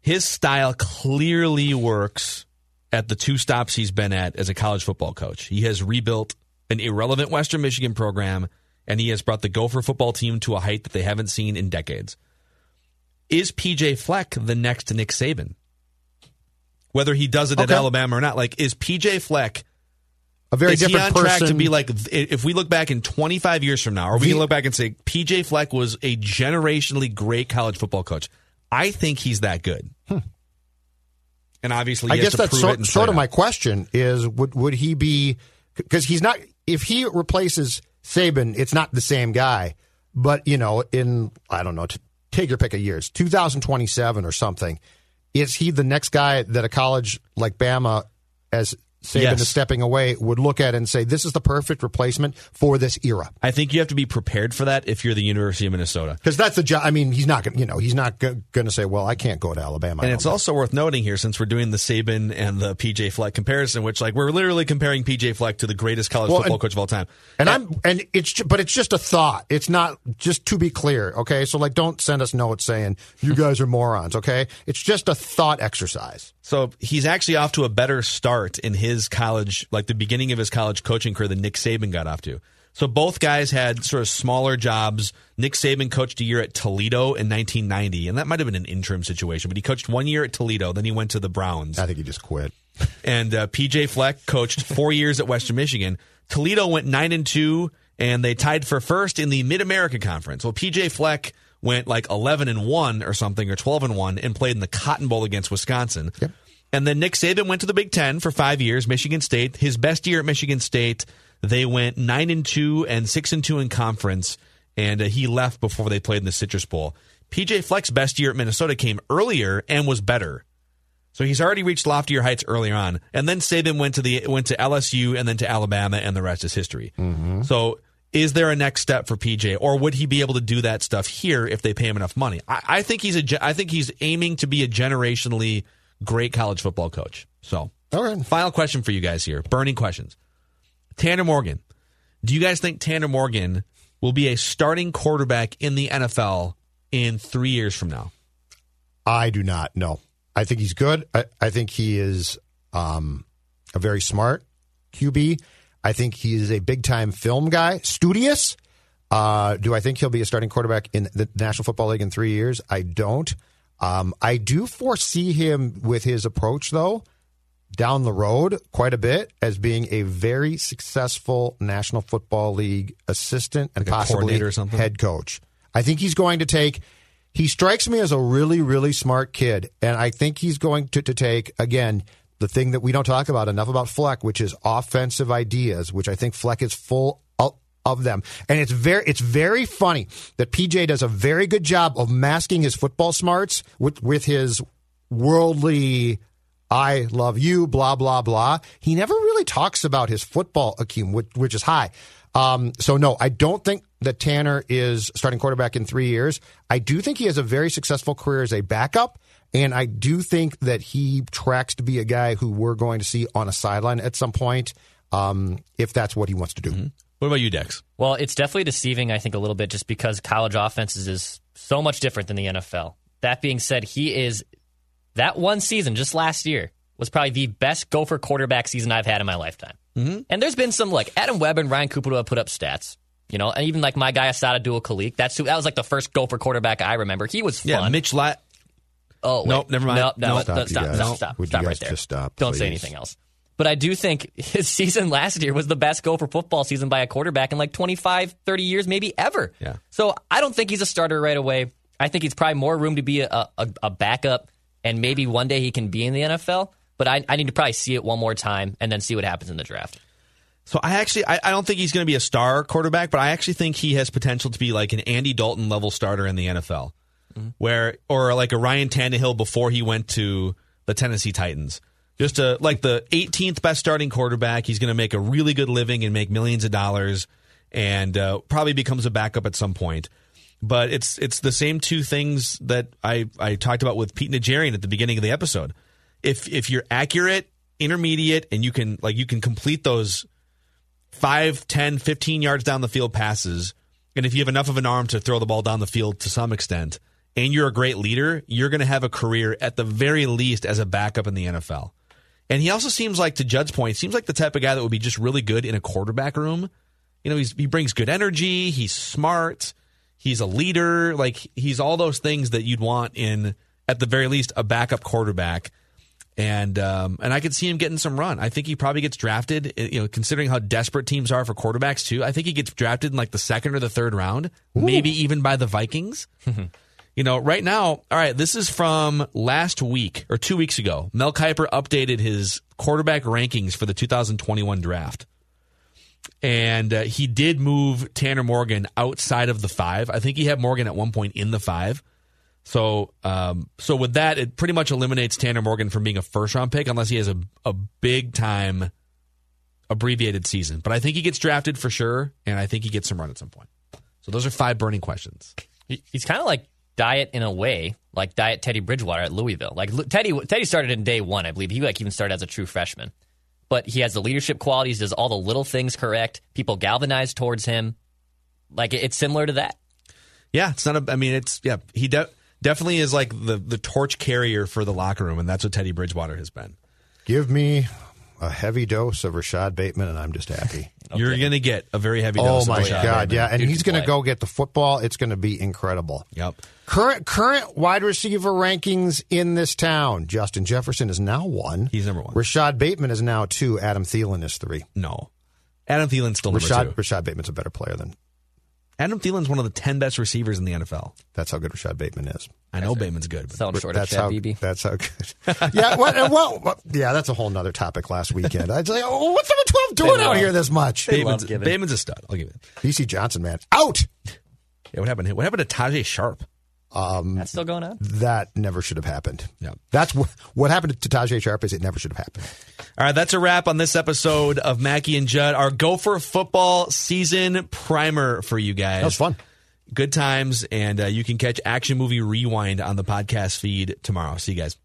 His style clearly works at the two stops he's been at as a college football coach. He has rebuilt an irrelevant Western Michigan program and he has brought the Gopher football team to a height that they haven't seen in decades. Is PJ Fleck the next Nick Saban? Whether he does it at Alabama or not, like is PJ Fleck A very is he different on track person. to be like if we look back in 25 years from now, or we The- can look back and say PJ Fleck was a generationally great college football coach? I think he's that good. Hmm. And obviously, I has guess to that's prove it sort, and sort play of my question is would would he be because he's not if he replaces Saban, it's not the same guy. But you know, in I don't know, t- take your pick of years, 2027 or something. Is he the next guy that a college like Bama, as Saban Yes. is stepping away, would look at and say, "This is the perfect replacement for this era"? I think you have to be prepared for that if you're the University of Minnesota. Because that's the job. I mean, he's not going. You know, he's not going to say, "Well, I can't go to Alabama." And it's know. also worth noting here, since we're doing the Saban and the PJ Fleck comparison, which like we're literally comparing PJ Fleck to the greatest college Well, football and- coach of all time. And I'm and it's ju- but it's just a thought. It's not just to be clear, okay? So like don't send us notes saying you guys are morons, okay? It's just a thought exercise. So he's actually off to a better start in his college, like the beginning of his college coaching career that Nick Saban got off to. So both guys had sort of smaller jobs. Nick Saban coached a year at Toledo in 1990, and that might have been an interim situation, but he coached one year at Toledo, then he went to the Browns. I think he just quit. and uh, PJ Fleck coached four years at Western Michigan. Toledo went nine and two, and they tied for first in the Mid America Conference. Well, PJ Fleck went like eleven and one or something, or twelve and one, and played in the Cotton Bowl against Wisconsin. And then Nick Saban went to the Big Ten for five years, Michigan State. His best year at Michigan State, they went nine and two and six and two in conference, and uh, he left before they played in the Citrus Bowl. PJ Fleck's best year at Minnesota came earlier and was better. So he's already reached loftier heights earlier on, and then Saban went to the went to LSU and then to Alabama, and the rest is history. So, is there a next step for PJ, or would he be able to do that stuff here if they pay him enough money? I, I think he's a I think he's aiming to be a generationally great college football coach. So, All right. final question for you guys here, burning questions. Tanner Morgan, do you guys think Tanner Morgan will be a starting quarterback in the NFL in three years from now? I do not know. I think he's good. I, I think he is um, a very smart QB. I think he is a big time film guy, studious. Uh, do I think he'll be a starting quarterback in the National Football League in three years? I don't. Um, I do foresee him with his approach, though, down the road quite a bit as being a very successful National Football League assistant and Like possibly head coach. I think he's going to take. He strikes me as a really, really smart kid, and I think he's going to, to take again the thing that we don't talk about enough about Fleck, which is offensive ideas, which I think Fleck is full of, them. And it's very, it's very funny that PJ does a very good job of masking his football smarts with with his worldly I love you, blah, blah, blah. He never really talks about his football acumen, which, which is high. Um, so, no, I don't think that Tanner is starting quarterback in three years. I do think he has a very successful career as a backup. And I do think that he tracks to be a guy who we're going to see on a sideline at some point um, if that's what he wants to do. What about you, Dex? Well, it's definitely deceiving, I think, a little bit just because college offenses is so much different than the NFL. That being said, he is that one season, just last year, was probably the best Gopher quarterback season I've had in my lifetime. Mm-hmm. And there's been some like Adam Webb and Ryan Cooper have put up stats. You know, and even like my guy Asad Abdul-Khaliq, that's who that was like the first Gopher quarterback I remember. He was fun. Yeah, Mitch Lat. Oh, wait. Nope, never mind. No, no, Nope. stop, Stop, stop, stop, stop, stop right there. just stop, Don't say anything else. But I do think his season last year was the best Gopher football season by a quarterback in like 25, 30 years, maybe ever. Yeah. So I don't think he's a starter right away. I think he's probably more room to be a, a, a backup, and maybe one day he can be in the NFL. But I, I need to probably see it one more time and then see what happens in the draft. So I actually I, I don't think he's going to be a star quarterback, but I actually think he has potential to be like an Andy Dalton level starter in the NFL, mm-hmm. where or like a Ryan Tannehill before he went to the Tennessee Titans. Just a like the 18th best starting quarterback. He's going to make a really good living and make millions of dollars, and uh, probably becomes a backup at some point. But it's it's the same two things that I, I talked about with Pete Najarian at the beginning of the episode. If if you're accurate, intermediate, and you can like you can complete those 5, 10, 15 yards down the field passes, and if you have enough of an arm to throw the ball down the field to some extent, and you're a great leader, you're going to have a career at the very least as a backup in the NFL. And he also seems like, to Judd's point, seems like the type of guy that would be just really good in a quarterback room You know, he's he brings good energy. He's smart. He's a leader. Like he's all those things that you'd want in, at the very least, a backup quarterback. And um, and I could see him getting some run. I think he probably gets drafted. You know, considering how desperate teams are for quarterbacks too, I think he gets drafted in like the second or the third round, maybe even by the Vikings. You know, right now, all right, this is from last week or two weeks ago. Mel Kiper updated his quarterback rankings for the 2021 draft. And uh, he did move Tanner Morgan outside of the five. I think he had Morgan at one point in the five. So, um, so with that, it pretty much eliminates Tanner Morgan from being a first round pick unless he has a, a big time abbreviated season. But I think he gets drafted for sure, and I think he gets some run at some point. So those are five burning questions. He- He's kind of like Diet in a way, like Diet Teddy Bridgewater at Louisville. Like Teddy, Teddy started in day one, I believe. He like even started as a true freshman, but he has the leadership qualities, does all the little things correct. People galvanize towards him. Like it's similar to that. Yeah, it's not a. I mean, it's yeah. He de- definitely is like the the torch carrier for the locker room, and that's what Teddy Bridgewater has been. Give me a heavy dose of Rashad Bateman, and I'm just happy. You're gonna get a very heavy. oh dose my of Rashad God, Bateman. yeah, and Dude he's going to play. go get the football. It's going to be incredible. Yep. Current current wide receiver rankings in this town: Justin Jefferson is now one. He's number one. Rashad Bateman is now two. Adam Thielen is three. No, Adam Thielen's still number Rashad two. Rashad Bateman's a better player than. Adam Thielen's one of the ten best receivers in the NFL. That's how good Rashad Bateman is. I know Bateman's good. But Selling short of that's Chad how. BB. That's how good. yeah. What, well, well, yeah. That's a whole nother topic. Last weekend, I'd say, oh, what's number twelve doing They out love- here this much? Bateman's, giving. Bateman's a stud. I'll give it. BC Johnson, man, out. Yeah, what happened? What happened to Tajae Sharpe? That's still going on. That never should have happened. Yeah. That's wh- what happened to Tajae Sharpe. Is it never should have happened. All right, that's a wrap on this episode of Mackey and Judd, our Gopher football season primer for you guys. That was fun. Good times, and uh, you can catch Action Movie Rewind on the podcast feed tomorrow. See you guys.